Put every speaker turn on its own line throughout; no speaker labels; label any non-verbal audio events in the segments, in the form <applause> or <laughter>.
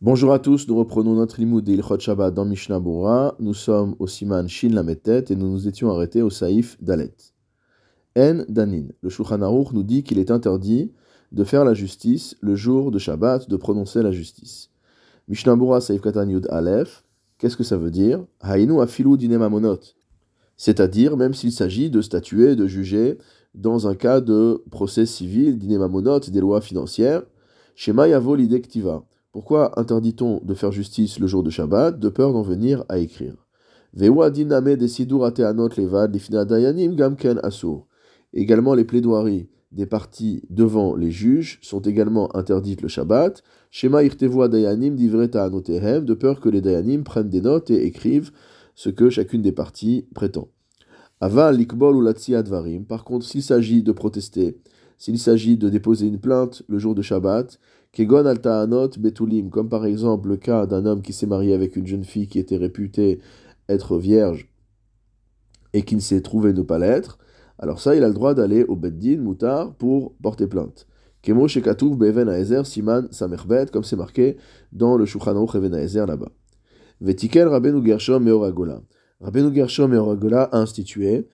Bonjour à tous, nous reprenons notre limoud de Ilchot Shabbat dans Mishnah Bora. Nous sommes au Siman Shin Lametet et nous nous étions arrêtés au Saïf Dalet. En Danin, le Shulchan Aruch nous dit qu'il est interdit de faire la justice le jour de Shabbat, de prononcer la justice. Mishnah Bora Saïf Katan Aleph, qu'est-ce que ça veut dire? Hainu afilu dinemamonot. C'est-à-dire, même s'il s'agit de statuer, de juger, dans un cas de procès civil, dinemamonot, des lois financières, Shema Yavo Lidektiva pourquoi interdit-on de faire justice le jour de Shabbat De peur d'en venir à écrire? Également, les plaidoiries des parties devant les juges sont également interdites le Shabbat. Shema dayanim de peur que les dayanim prennent des notes et écrivent ce que chacune des parties prétend. Aval likbol ou. Par contre, s'il s'agit de protester, s'il s'agit de déposer une plainte le jour de Shabbat, Kegon betulim, comme par exemple le cas d'un homme qui s'est marié avec une jeune fille qui était réputée être vierge et qui ne s'est trouvé ne pas l'être, alors ça, il a le droit d'aller au Beddin, Moutar, pour porter plainte. Kemo Shekatouf Beven Aezer Siman Samerbet, comme c'est marqué dans le Shulchan Aezer là-bas. Vetikel Rabbeinu Gershom Meoragola. Rabbeinu Gershom Meoragola a institué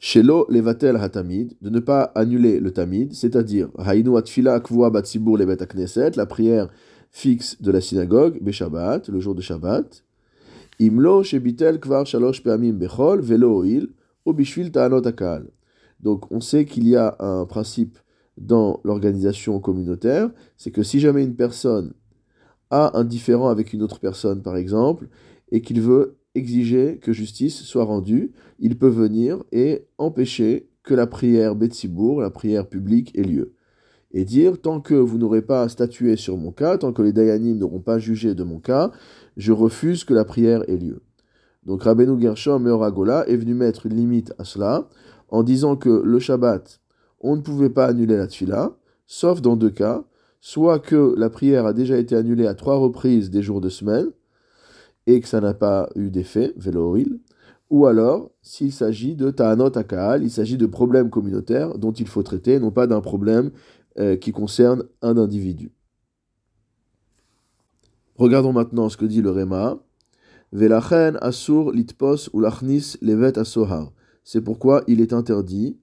Shelo levatel hatamid, de ne pas annuler le tamid, c'est-à-dire hainu atfila akvua batzibur levet knesset, la prière fixe de la synagogue, beshabbat, le jour de Shabbat. Imlo shebitel kvar shalosh peamim bechol velo oil, obishvil ta'anot akal. Donc on sait qu'il y a un principe dans l'organisation communautaire, c'est que si jamais une personne a un différent avec une autre personne, par exemple, et qu'il veut exiger que justice soit rendue, il peut venir et empêcher que la prière Betsibourg, la prière publique, ait lieu. Et dire, tant que vous n'aurez pas statué sur mon cas, tant que les Dayanim n'auront pas jugé de mon cas, je refuse que la prière ait lieu. Donc Rabbeinu Gershom Meoragola est venu mettre une limite à cela, en disant que le Shabbat, on ne pouvait pas annuler la tfila, sauf dans deux cas, soit que la prière a déjà été annulée à trois reprises des jours de semaine, et que ça n'a pas eu d'effet, vélo-oil, ou alors s'il s'agit de ta'anot akal, il s'agit de problèmes communautaires dont il faut traiter, non pas d'un problème euh, qui concerne un individu. Regardons maintenant ce que dit le Réma. Velachen asur litpos ou lachnis levet asohar. C'est pourquoi il est interdit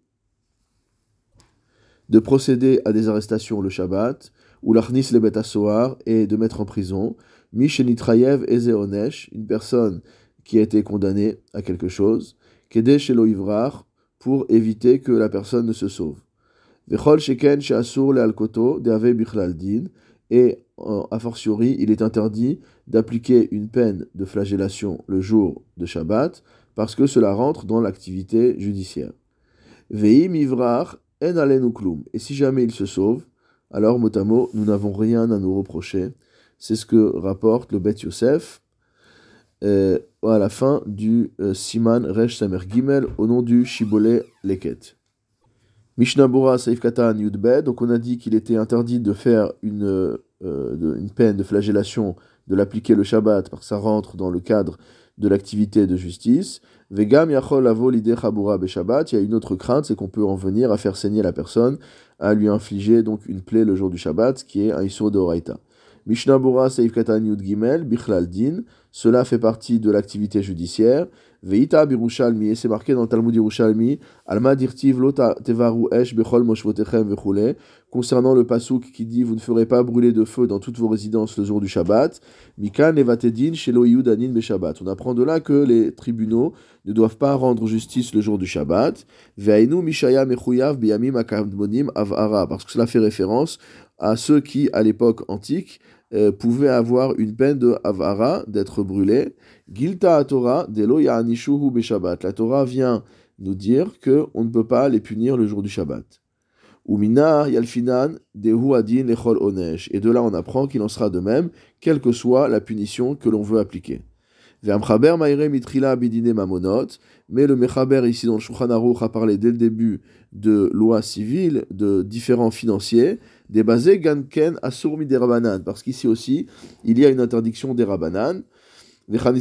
de procéder à des arrestations le Shabbat, ou l'achnis levet asohar, et de mettre en prison, Mishenitrayev Ezeonesh, une personne qui a été condamnée à quelque chose, Kede Shelo Ivrar, pour éviter que la personne ne se sauve. Vechol Sheken Sheasur Lealkoto, Derve Bichlaldin, et a fortiori, il est interdit d'appliquer une peine de flagellation le jour de Shabbat, parce que cela rentre dans l'activité judiciaire. Veim Ivrar En Alenuklum, et si jamais il se sauve, alors motamo, nous n'avons rien à nous reprocher c'est ce que rapporte le Bet Yosef euh, à la fin du euh, Siman Resh Samer Gimel au nom du Shibboleh Leket. Mishnah Bora Saif Katan donc on a dit qu'il était interdit de faire une, euh, une peine de flagellation, de l'appliquer le Shabbat, parce que ça rentre dans le cadre de l'activité de justice. Vegam Yachol Avo Chabura Beshabbat, il y a une autre crainte, c'est qu'on peut en venir à faire saigner la personne, à lui infliger donc une plaie le jour du Shabbat, qui est un de Horaïta. Mishnah Bora Seif Yud Gimel, Bichlal Din, cela fait partie de l'activité judiciaire. Veita Birushalmi, et c'est marqué dans le Talmud Yerushalmi, Alma Dirtiv Lota Tevaru Esh Bechol Moshvotechem Vechule, concernant le pasouk qui dit Vous ne ferez pas brûler de feu dans toutes vos résidences le jour du Shabbat. Mikan Evatedin Shelo Yudanin Beshabbat. On apprend de là que les tribunaux ne doivent pas rendre justice le jour du Shabbat. Veinu Mishaya Mechuyav Biyamim Akammonim Avara, parce que cela fait référence à ceux qui, à l'époque antique, euh, pouvaient avoir une peine de avara, d'être brûlé. Gilta Torah, delo ya'anishuhu beshabbat. La Torah vient nous dire que on ne peut pas les punir le jour du Shabbat. Umina yalfinan dehu adin lechol onesh. Et de là, on apprend qu'il en sera de même, quelle que soit la punition que l'on veut appliquer. Mais le Mechaber ici dans le Shulchan Aruch a parlé dès le début de lois civiles, de différents financiers, des basés Ganken Asurmi des Rabanan, parce qu'ici aussi il y a une interdiction des Rabanan. Comme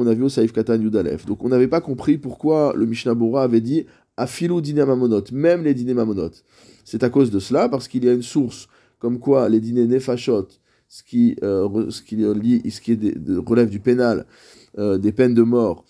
on a vu au Saif Katan Yud. Donc on n'avait pas compris pourquoi le Mishnah Bora avait dit Afilu mamonot, même les dîners mamonot. C'est à cause de cela, parce qu'il y a une source comme quoi les dîners nefashot ce qui, relève du pénal, euh, des peines de mort,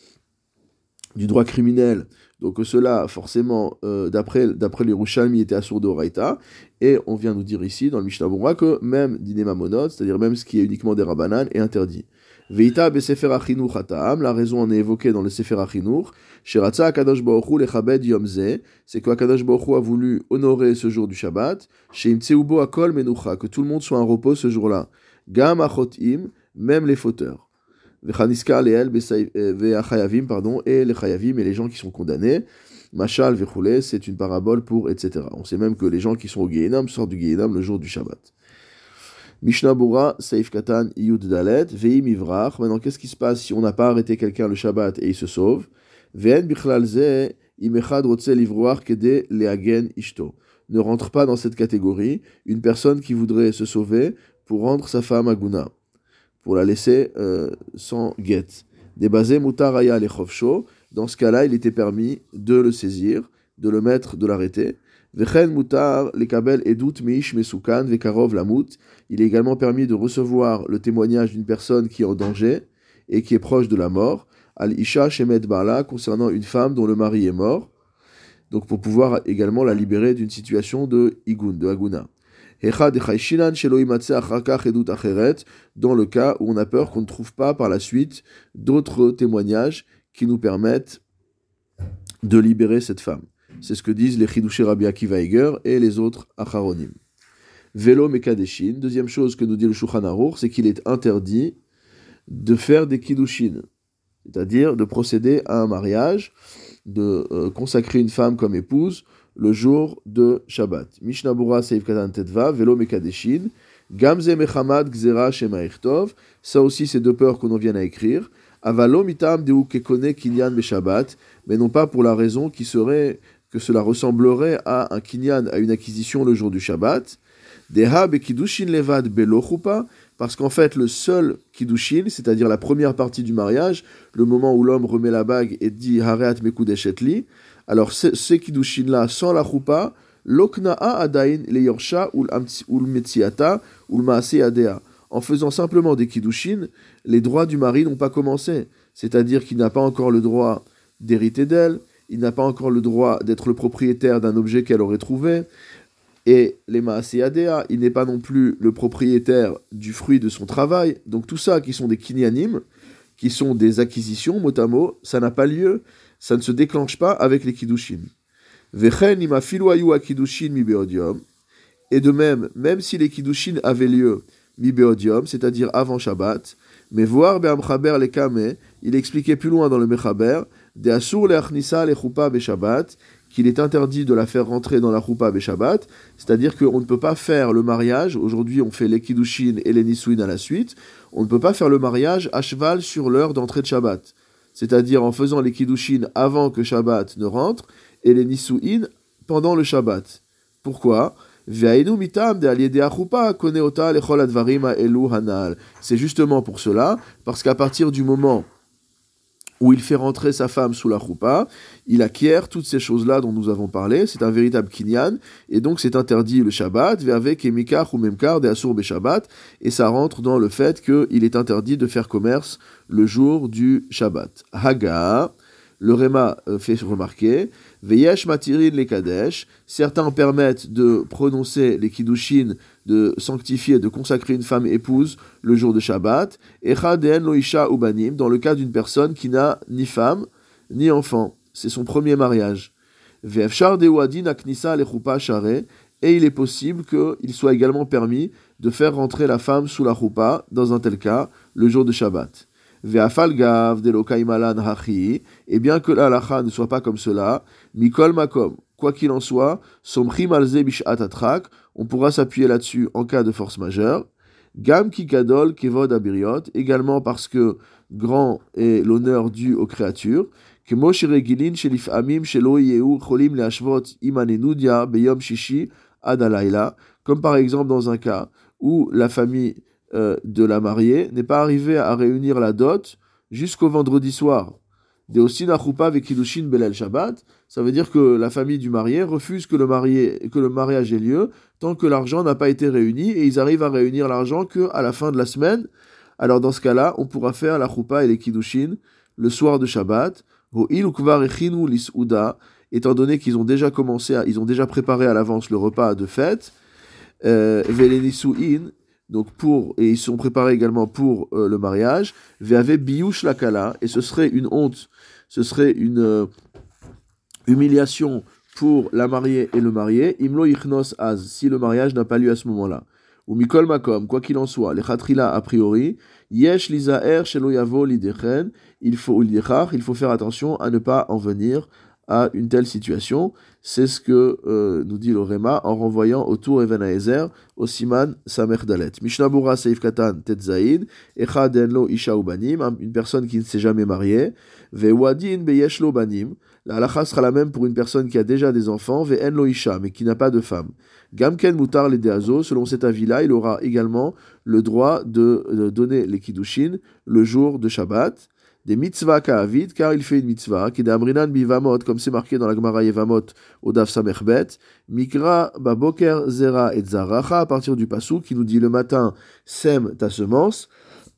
du droit criminel. Donc cela, forcément, euh, d'après les Rouchalmi, était assourd de Raïta. Et on vient nous dire ici, dans le Mishnah que même Dinema Monod, c'est-à-dire même ce qui est uniquement des Rabanan, est interdit. Veita besefer achinour la raison en est évoquée dans le Sefer achinour, sheratza akadosh baruchu lechabed yomze, c'est que Akadosh baruchu a voulu honorer ce jour du Shabbat, sheimtseubo akol menucha, que tout le monde soit en repos ce jour-là. Gam achotim, même les fauteurs. Vechaniska leel euh, veachayavim, pardon, et les chayavim et les gens qui sont condamnés. Machal vechule, c'est une parabole pour, etc. On sait même que les gens qui sont au Gehinam sortent du Gehinam le jour du Shabbat. Mishnah Bura, Seif Katan, Yud Dalet, Veim Ivrach. Maintenant, qu'est-ce qui se passe si on n'a pas arrêté quelqu'un le Shabbat et il se sauve? Ve'en Bichlal Ze, Imechad Rotze Livroar Kede Leagen Ishto. Ne rentre pas dans cette catégorie une personne qui voudrait se sauver pour rendre sa femme à Guna, pour la laisser euh, sans guette. Débasé Mutaraya Lechovsho. Dans ce cas-là, il était permis de le saisir, de le mettre, de l'arrêter. Il est également permis de recevoir le témoignage d'une personne qui est en danger et qui est proche de la mort. Al isha shemet bala concernant une femme dont le mari est mort. Donc pour pouvoir également la libérer d'une situation de igun, de aguna. Dans le cas où on a peur qu'on ne trouve pas par la suite d'autres témoignages qui nous permettent de libérer cette femme. C'est ce que disent les Chidushé Rabbi et les autres Acharonim. Vélo Mekadeshin. Deuxième chose que nous dit le Shulchan Aruch, c'est qu'il est interdit de faire des Kiddushin, c'est-à-dire de procéder à un mariage, de euh, consacrer une femme comme épouse le jour de Shabbat. Mishnah Bura Seif Katan Tetva, Vélo Mekadeshin. Gamze Mechamad Gzera Shema Ça aussi, c'est deux peurs qu'on en vient à écrire. Avalo mitam deu kekone kinyan Shabbat, mais non pas pour la raison qui serait que cela ressemblerait à un kinyan, à une acquisition le jour du Shabbat. Deha bekidushin levad belochupa, parce qu'en fait le seul kiddushin, c'est-à-dire la première partie du mariage, le moment où l'homme remet la bague et dit hareat mekudeshetli, alors ces kiddushin là sans la choupa, lokna'a adain le yorsha ul metziata ul adea. En faisant simplement des kiddushin, les droits du mari n'ont pas commencé, c'est-à-dire qu'il n'a pas encore le droit d'hériter d'elle, il n'a pas encore le droit d'être le propriétaire d'un objet qu'elle aurait trouvé. Et les Maaseadea, il n'est pas non plus le propriétaire du fruit de son travail. Donc tout ça qui sont des kinyanim, qui sont des acquisitions, mot à mot, ça n'a pas lieu, ça ne se déclenche pas avec les kiddushin. Et de même, même si les kiddushin avaient lieu mi beodium, c'est-à-dire avant Shabbat, mais voir Be'amchaber les kame, il expliquait plus loin dans le Mechaber, qu'il est interdit de la faire rentrer dans la choupa Shabbat, c'est-à-dire qu'on ne peut pas faire le mariage, aujourd'hui on fait les kiddushin et les nisuin à la suite, on ne peut pas faire le mariage à cheval sur l'heure d'entrée de Shabbat, c'est-à-dire en faisant les kiddushin avant que Shabbat ne rentre, et les nisuin pendant le Shabbat. Pourquoi? C'est justement pour cela, parce qu'à partir du moment où il fait rentrer sa femme sous la choupa, il acquiert toutes ces choses-là dont nous avons parlé, c'est un véritable kinyan, et donc c'est interdit le Shabbat, avec emikar ou memkar de asur Shabbat, et ça rentre dans le fait qu'il est interdit de faire commerce le jour du Shabbat. Haga, le Réma euh, fait remarquer, Veyesh matirin les kadesh, certains permettent de prononcer les kiddushin, de sanctifier, de consacrer une femme épouse le jour de Shabbat, Echaden loisha ubanim, dans le cas d'une personne qui n'a ni femme, ni enfant. C'est son premier mariage. Ve'efshar dewadin aknisa lechupa share, et il est possible qu'il soit également permis de faire rentrer la femme sous la choupa, dans un tel cas, le jour de Shabbat. De et bien que la ne soit pas comme cela, mikol makom, quoi qu'il en soit, somchim alze on pourra s'appuyer là-dessus en cas de force majeure. Gam kikadol kevod abiriot, également parce que grand est l'honneur dû aux créatures. Que regilin shelif amim shelo yeu cholim leashvot imanenudia beyom shishi adalaila, comme par exemple dans un cas où la famille euh, de la mariée n'est pas arrivé à réunir la dot jusqu'au vendredi soir. Deosina chupa vekidushin belel Shabbat. Ça veut dire que la famille du marié refuse que le, marié, que le mariage ait lieu tant que l'argent n'a pas été réuni et ils arrivent à réunir l'argent qu'à la fin de la semaine. Alors dans ce cas-là, on pourra faire la chupa et les kidushin le soir de Shabbat. Étant donné qu'ils ont déjà commencé, ils ont déjà préparé à l'avance le repas de fête. Euh, donc pour et ils sont préparés également pour euh, le mariage. Ve'ave biush lakala et ce serait une honte, ce serait une euh, humiliation pour la mariée et le marié. Imlo ichnos az si le mariage n'a pas lieu à ce moment-là. Ou mikol makom, quoi qu'il en soit, les khatrila a priori, yesh lizaer shelo yavo lidechen, il faut il faut faire attention à ne pas en venir à une telle situation. C'est ce que euh, nous dit le en renvoyant au tour Even au Siman Samer Dalet. Mishnabura Seif Katan Tetzaïd, Echad Enlo Isha Banim, une personne qui ne s'est jamais mariée, Vewadin Beyeshlo Banim, la halacha sera la même pour une personne qui a déjà des enfants, Ve'enlo Isha, mais qui n'a pas de femme. Gamken Mutar les selon cet avis-là, il aura également le droit de, de donner les Kiddushin le jour de Shabbat des mitzvahs ka'avid, car il fait une mitzvah, qui d'amrinan bivamot, comme c'est marqué dans la Gemara Yevamot, au Daf Samerbet, mikra baboker zera et zaracha, à partir du passou, qui nous dit le matin, sème ta semence,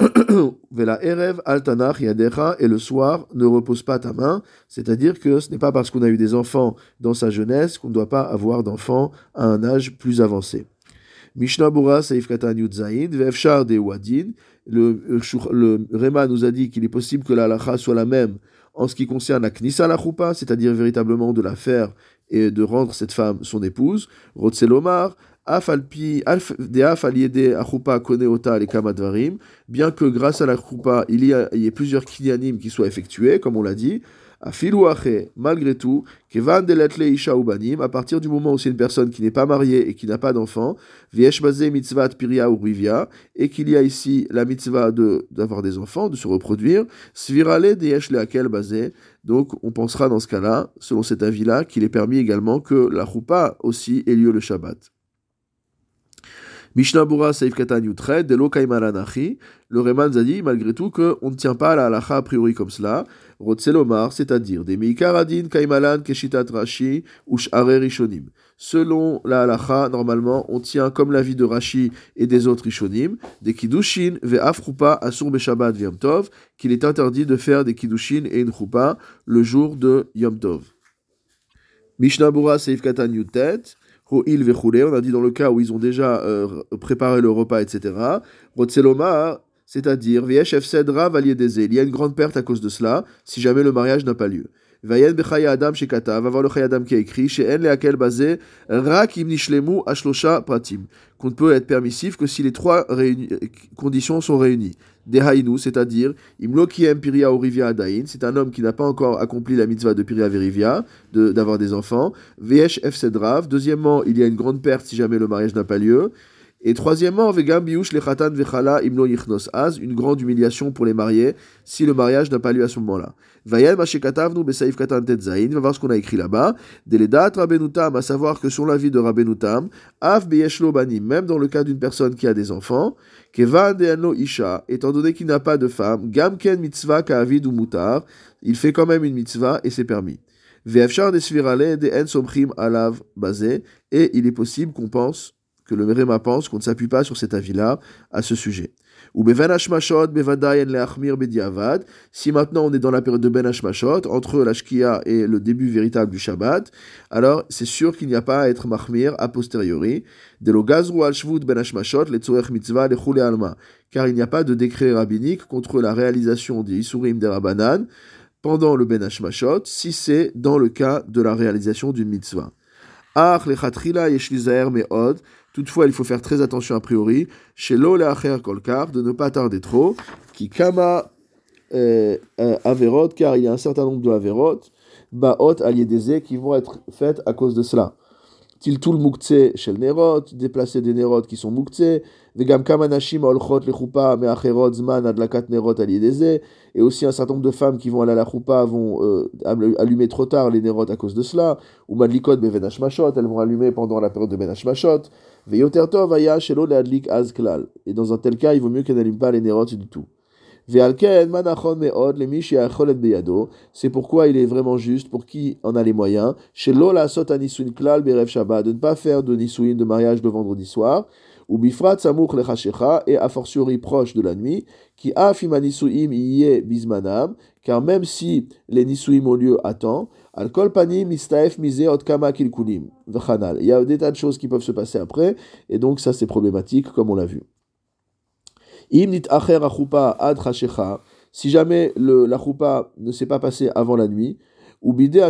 <coughs> vela erev altanach yadecha, et le soir, ne repose pas ta main, c'est-à-dire que ce n'est pas parce qu'on a eu des enfants dans sa jeunesse qu'on ne doit pas avoir d'enfants à un âge plus avancé. Mishnah Bura Saif Yudzaïn, Vefshar de Wadin. Le, le Réma nous a dit qu'il est possible que la halacha soit la même en ce qui concerne la Knissa la Choupa, c'est-à-dire véritablement de la faire et de rendre cette femme son épouse. Rotselomar, Afalpi, de Achupa Koneota les Kamadvarim, bien que grâce à la Choupa, il y ait plusieurs kinyanim qui soient effectués, comme on l'a dit malgré tout, Kevan Isha Ubanim, à partir du moment où c'est une personne qui n'est pas mariée et qui n'a pas d'enfant, Viesh Mitzvat Piria ou Rivia, et qu'il y a ici la mitzvah d'avoir des enfants, de se reproduire, Svirale Deyesh Leakel Bazé, donc on pensera dans ce cas-là, selon cet avis-là, qu'il est permis également que la choupa aussi ait lieu le Shabbat. Mishnah Bura Saif Katan Yutred, de Lokaimalanachi, le Reman nous a dit malgré tout qu'on ne tient pas la halacha a priori comme cela. Rotselomar, c'est-à-dire des Meikaradin Kaimalan Keshitat Rashi ou Rishonim. Selon la halacha, normalement, on tient comme l'avis de Rashi et des autres Rishonim, des Kiddushin ve'afrupa asur beshabbat Yom Tov, qu'il est interdit de faire des Kiddushin et une le jour de Yom Tov. Mishnah Bura Seif Katan on a dit dans le cas où ils ont déjà euh, préparé le repas, etc. Rotseloma, c'est-à-dire, il y a une grande perte à cause de cela, si jamais le mariage n'a pas lieu. Vayen bechaya adam shekata, va voir le chayadam qui a écrit, chez en leakel basé, rak im nishlemu ashlosha pratim, qu'on ne peut être permissif que si les trois conditions sont réunies. Dehainu, c'est-à-dire, imlo kiem piria orivia adain, c'est un homme qui n'a pas encore accompli la mitzvah de piria verivia, d'avoir des enfants. Vesh efsedrav, deuxièmement, il y a une grande perte si jamais le mariage n'a pas lieu. Et troisièmement, vegam biush lechatan vechala imlo yichnos az, une grande humiliation pour les mariés si le mariage n'a pas lieu à ce moment-là. Vayel mashekatavnu besaif katan tetzain, va voir ce qu'on a écrit là-bas. Deledat rabenutam, à savoir que sur l'avis de rabenutam, av beyeshlo banim, même dans le cas d'une personne qui a des enfants, kevan de isha, étant donné qu'il n'a pas de femme, gamken mitzvah ka'avid ou mutar, il fait quand même une mitzvah et c'est permis. Ve'afshar desvirale de en alav bazé, et il est possible qu'on pense que le Merema pense qu'on ne s'appuie pas sur cet avis-là à ce sujet. Ou si maintenant on est dans la période de Ben Hashmashot, entre la Shkia et le début véritable du Shabbat, alors c'est sûr qu'il n'y a pas à être Mahmir a posteriori. De al shvut Ben Hashmashot, le mitzvah, le alma. Car il n'y a pas de décret rabbinique contre la réalisation des Isurim des Rabbanan pendant le Ben Hashmashot, si c'est dans le cas de la réalisation d'une mitzvah. Ach lechatrila yeshlizaer me'od, Toutefois, il faut faire très attention a priori, chez l'Oleacher Kolkar, de ne pas tarder trop, qui kama euh, euh, averot, car il y a un certain nombre de averot, baot aliédézé, qui vont être faites à cause de cela. Tiltul chez le Nerot, déplacer des Nerot qui sont muktzeh, vegam kamanashim olchot le choupa meacherot zman adlakat Nerot aliédézé, et aussi un certain nombre de femmes qui vont aller à la choupa vont euh, allumer trop tard les Nerot à cause de cela, ou madlikot bevenash mashot, elles vont allumer pendant la période de benash mashot, et dans un tel cas, il vaut mieux qu'elle n'allume pas les nérotes du tout. C'est pourquoi il est vraiment juste pour qui en a les moyens. Chez Lola Sot Klal Berev Shabbat, de ne pas faire de nisuin de mariage de vendredi soir. Ou bifrat samuk lechashecha, et a fortiori proche de la nuit, qui a fimanisuim iye bismanam, car même si les nisuim ont lieu à temps, al kol panim mistaef mise ot kama kilkulim, v'chanal. Il y a des tas de choses qui peuvent se passer après, et donc ça c'est problématique, comme on l'a vu. Si jamais le, la choupa ne s'est pas passée avant la nuit, ou bidé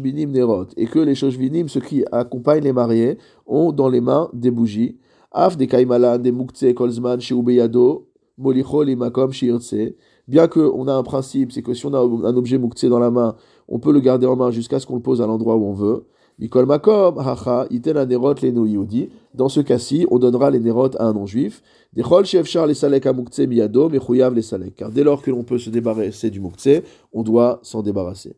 binim nerot, et que les shoshvinim, ceux qui accompagnent les mariés, ont dans les mains des bougies, af de kaimala de mukse kolzman sheubeyado, molichol imakom shirtse, bien qu'on a un principe, c'est que si on a un objet mukse dans la main, on peut le garder en main jusqu'à ce qu'on le pose à l'endroit où on veut. Mikol makom, hacha, iten nerot le Dans ce cas-ci, on donnera les nerot à un non-juif. Dechol shefchar les salek à mukse miyado, mechuyav les salek. Car dès lors que l'on peut se débarrasser du mukse, on doit s'en débarrasser.